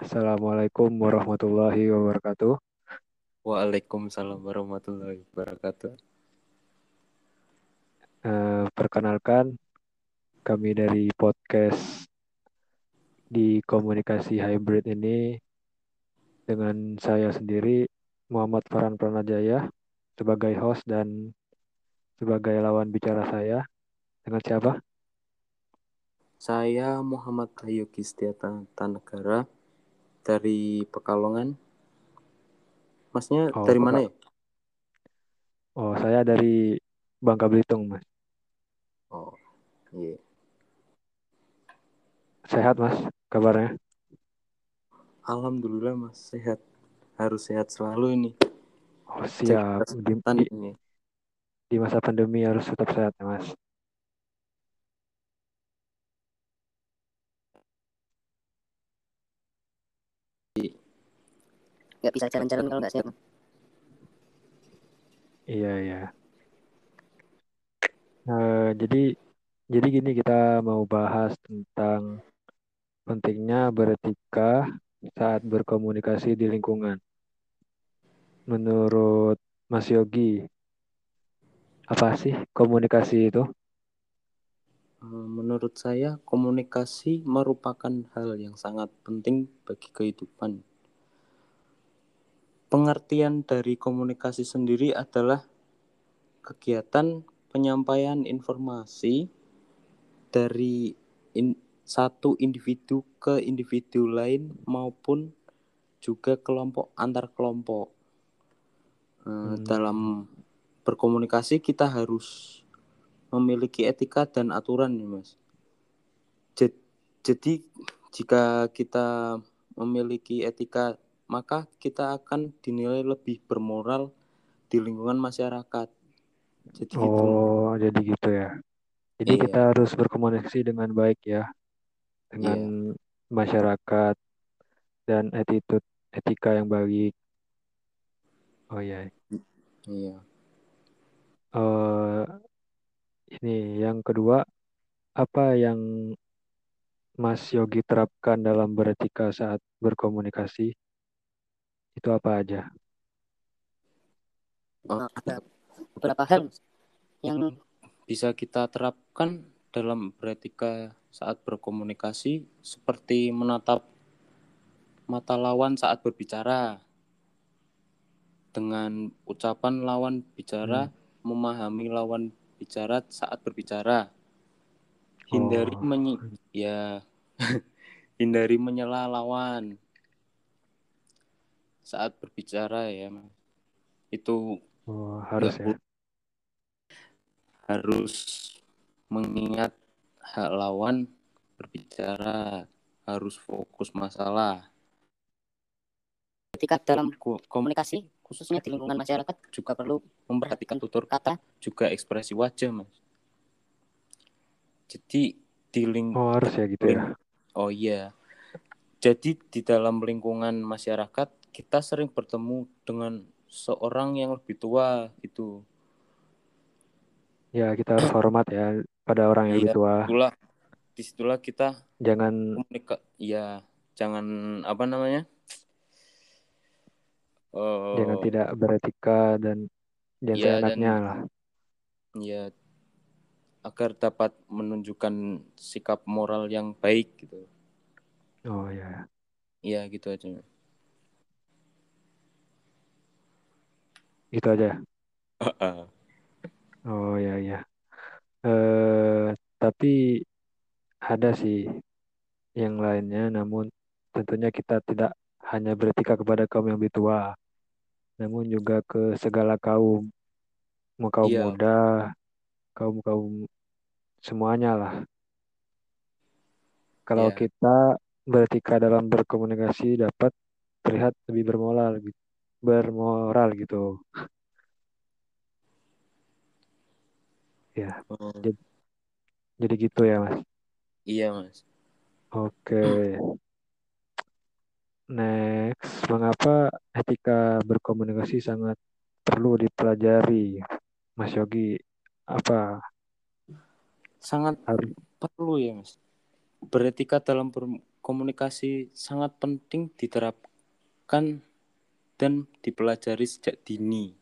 Assalamualaikum warahmatullahi wabarakatuh. Waalaikumsalam warahmatullahi wabarakatuh. Eh, perkenalkan, kami dari podcast di komunikasi hybrid ini dengan saya sendiri Muhammad Farhan Pranajaya sebagai host dan sebagai lawan bicara saya. Dengan siapa? Saya Muhammad Bayu Gistiata Tanegara dari Pekalongan. Masnya Oh, dari mana ya? Oh, saya dari Bangka Belitung, Mas. Oh, iya. Sehat, Mas, kabarnya? Alhamdulillah Mas sehat. Harus sehat selalu ini. Oh, siap. Di, ini. di masa pandemi harus tetap sehat, ya, Mas. Nggak bisa jalan-jalan kalau nggak sehat Iya, iya. Eh, jadi, jadi gini kita mau bahas tentang pentingnya beretika saat berkomunikasi di lingkungan. Menurut Mas Yogi, apa sih komunikasi itu? Eh, Menurut saya komunikasi merupakan hal yang sangat penting bagi kehidupan. Pengertian dari komunikasi sendiri adalah kegiatan penyampaian informasi dari in- satu individu ke individu lain maupun juga kelompok antar kelompok. Eh, Hmm. Dalam berkomunikasi kita harus memiliki etika dan aturan nih mas. Jad- Jadi jika kita memiliki etika maka kita akan dinilai lebih bermoral di lingkungan masyarakat. Jadi gitu. Oh, jadi gitu ya. Jadi Iya. kita harus berkomunikasi dengan baik ya, dengan masyarakat dan attitude etika yang baik. Oh ya, Iya. Eh, ini yang kedua, apa yang Mas Yogi terapkan dalam beretika saat berkomunikasi? Itu apa aja? Oh, ada beberapa hal yang Bisa kita terapkan dalam beretika saat berkomunikasi seperti menatap mata lawan saat berbicara. Dengan ucapan lawan bicara, memahami lawan bicara saat berbicara. Hindari Oh. menyi ya hindari menyela lawan saat berbicara ya. Mas. Itu Oh, harus ya. harus mengingat hak lawan berbicara harus fokus masalah ketika dalam Ko- kom- komunikasi khususnya di lingkungan masyarakat juga perlu memperhatikan tutur kata juga ekspresi wajah mas jadi di ling Oh, harus ya gitu ya. oh iya jadi di dalam lingkungan masyarakat kita sering bertemu dengan seorang yang lebih tua gitu Ya, kita harus hormat ya pada orang yang lebih Iya, tua. Di situlah, di situlah kita Jangan komunika ya jangan apa namanya Eh, jangan tidak beretika dan jangan dan- lah. ya agar dapat menunjukkan sikap moral yang baik gitu Oh ya. ya gitu aja Gitu aja. Oh ya ya. Eh tapi ada sih yang lainnya namun tentunya kita tidak hanya beretika kepada kaum yang lebih tua namun juga ke segala kaum mau kaum Iya. muda kaum kaum semuanya lah kalau Iya. kita beretika dalam berkomunikasi dapat terlihat lebih bermoral gitu bermoral gitu. Ya Oh, jadi gitu ya mas? Iya mas. Oke. Next mengapa etika berkomunikasi sangat perlu dipelajari? Mas Yogi apa? Sangat harus perlu ya mas. Beretika dalam berkomunikasi komunikasi sangat penting diterapkan dan dipelajari sejak dini.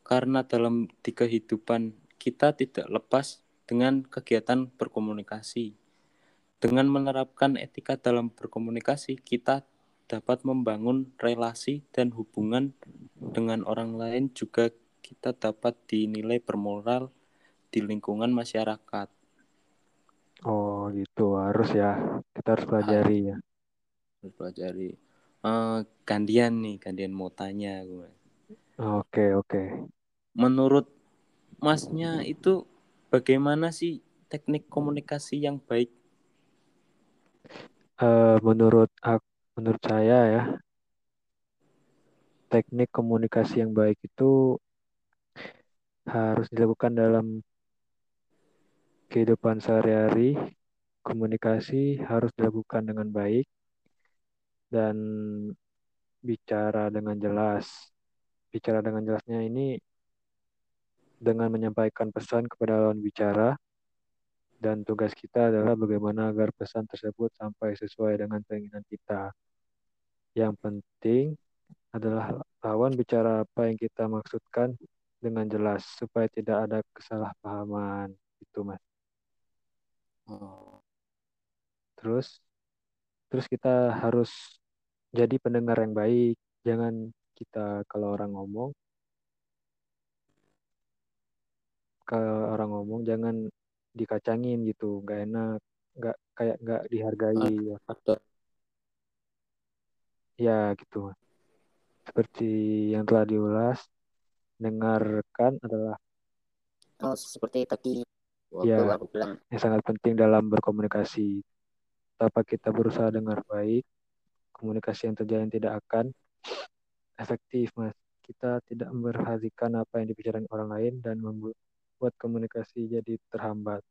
Karena dalam di kehidupan kita tidak lepas dengan kegiatan berkomunikasi. Dengan menerapkan etika dalam berkomunikasi, kita dapat membangun relasi dan hubungan dengan orang lain juga kita dapat dinilai bermoral di lingkungan masyarakat. Oh gitu harus ya kita harus pelajari ya. Harus pelajari. Gantian nih, gantian mau tanya gue. Oke oke. Menurut Masnya itu bagaimana sih teknik komunikasi yang baik? Eh, menurut ak- menurut saya ya teknik komunikasi yang baik itu harus dilakukan dalam kehidupan sehari-hari. Komunikasi harus dilakukan dengan baik dan bicara dengan jelas. Bicara dengan jelasnya ini dengan menyampaikan pesan kepada lawan bicara dan tugas kita adalah bagaimana agar pesan tersebut sampai sesuai dengan keinginan kita. Yang penting adalah lawan bicara apa yang kita maksudkan dengan jelas supaya tidak ada kesalahpahaman itu mas. Oh, Terus terus kita harus jadi pendengar yang baik. Jangan kita kalau orang ngomong kalau orang ngomong jangan dikacangin gitu, nggak enak, nggak kayak nggak dihargai. ya. Ya gitu. Seperti yang telah diulas, dengarkan adalah Oh, seperti tadi waktu Ya. aku bilang yang sangat penting dalam berkomunikasi. Tanpa kita berusaha dengar baik, komunikasi yang terjalin tidak akan efektif, Mas. Kita tidak memperhatikan apa yang dibicarakan orang lain dan membuat komunikasi jadi terhambat.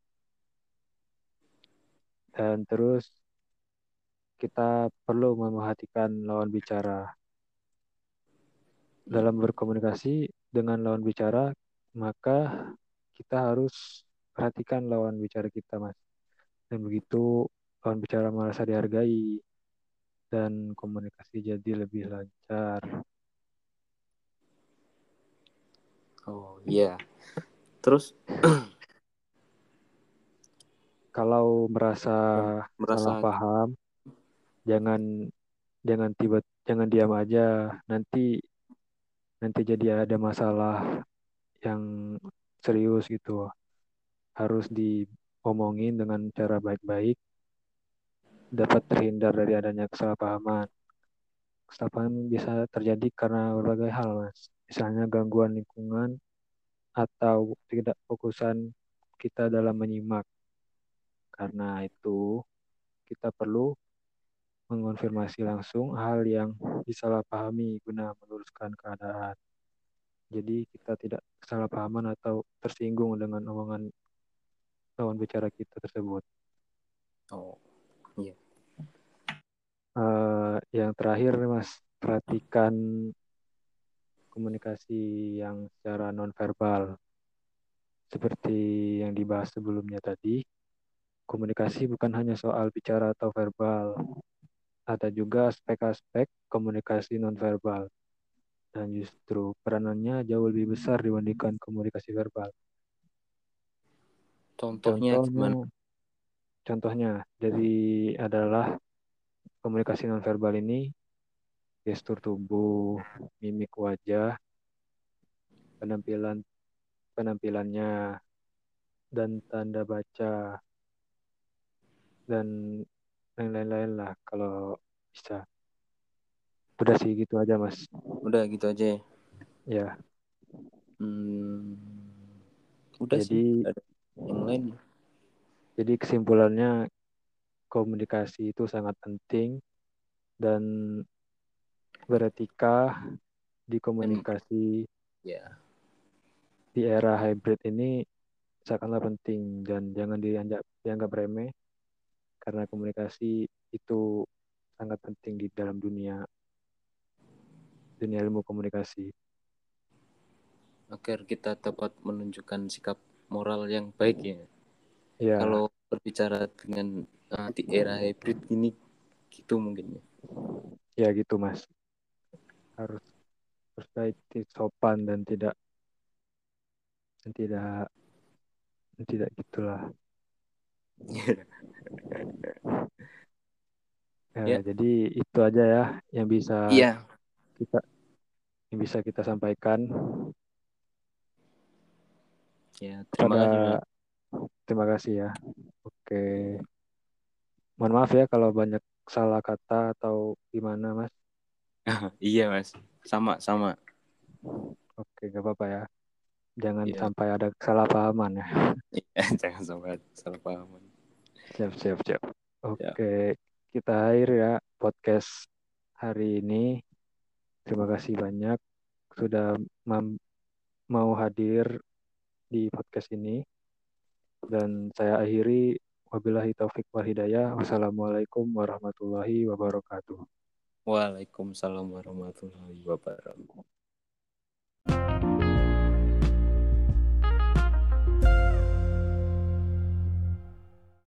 Dan terus kita perlu memperhatikan lawan bicara. Dalam berkomunikasi dengan lawan bicara, maka kita harus perhatikan lawan bicara kita, Mas. Dan begitu lawan bicara merasa dihargai dan komunikasi jadi lebih lancar. Oh iya. Terus Kalau merasa merasa salah paham, jangan jangan tiba jangan diam aja. Nanti nanti jadi ada masalah yang serius gitu. Harus diomongin dengan cara baik-baik, dapat terhindar dari adanya kesalahpahaman. Kesalahpahaman bisa terjadi karena berbagai hal, Mas. Misalnya gangguan lingkungan atau tidak fokusan kita dalam menyimak. Karena itu, kita perlu mengonfirmasi langsung hal yang disalahpahami guna meluruskan keadaan. Jadi kita tidak kesalahpahaman atau tersinggung dengan omongan lawan bicara kita tersebut. oh Eh, yang terakhir nih Mas, perhatikan komunikasi yang secara nonverbal. Seperti yang dibahas sebelumnya tadi, komunikasi bukan hanya soal bicara atau verbal. Ada juga aspek-aspek komunikasi nonverbal. Dan justru peranannya jauh lebih besar dibandingkan komunikasi verbal. contohnya gimana? Contohnya, contohnya dari adalah komunikasi nonverbal ini gestur tubuh, mimik wajah, penampilan penampilannya dan tanda baca dan yang lain-lain lah kalau bisa. Udah sih gitu aja Mas. Udah gitu aja ya. Ya, Hmm, udah jadi sih. Ada yang lain. jadi kesimpulannya komunikasi itu sangat penting dan beretika di komunikasi Ya. di era hybrid ini sangatlah penting dan jangan dianggap dianggap remeh karena komunikasi itu sangat penting di dalam dunia dunia ilmu komunikasi. Agar kita dapat menunjukkan sikap moral yang baik ya. Ya, Kalau berbicara dengan uh, di era hybrid ini gitu mungkin ya Ya gitu mas. Harus harus baik sopan dan tidak dan tidak dan tidak gitulah. Ya, Ya. jadi itu aja ya yang bisa iya kita yang bisa kita sampaikan ya terima kasih pada terima kasih ya. Oke. Mohon maaf ya kalau banyak salah kata atau gimana mas. iya mas sama sama Oke, gak apa-apa ya. Jangan Iya. sampai ada kesalahpahaman ya. Iya, jangan sampai ada salah paham Siap, siap, siap. Ya. Oke, kita akhir ya podcast hari ini. Terima kasih banyak sudah mau hadir di podcast ini. Dan saya akhiri wabillahi taufik wal hidayah. Wassalamualaikum warahmatullahi wabarakatuh. Waalaikumsalam warahmatullahi wabarakatuh